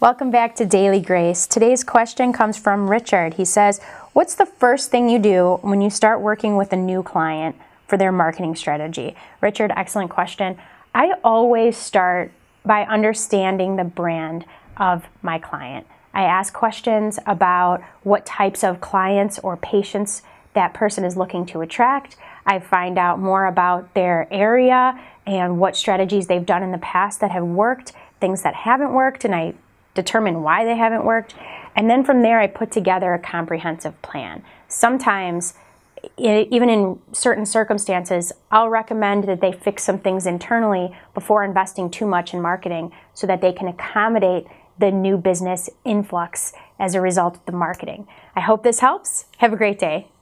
Welcome back to Daily Grace. Today's question comes from Richard. He says, What's the first thing you do when you start working with a new client for their marketing strategy? Richard, excellent question. I always start by understanding the brand of my client. I ask questions about what types of clients or patients that person is looking to attract. I find out more about their area and what strategies they've done in the past that have worked, things that haven't worked, and I determine why they haven't worked. And then from there, I put together a comprehensive plan. Sometimes, even in certain circumstances, I'll recommend that they fix some things internally before investing too much in marketing so that they can accommodate the new business influx as a result of the marketing. I hope this helps. Have a great day.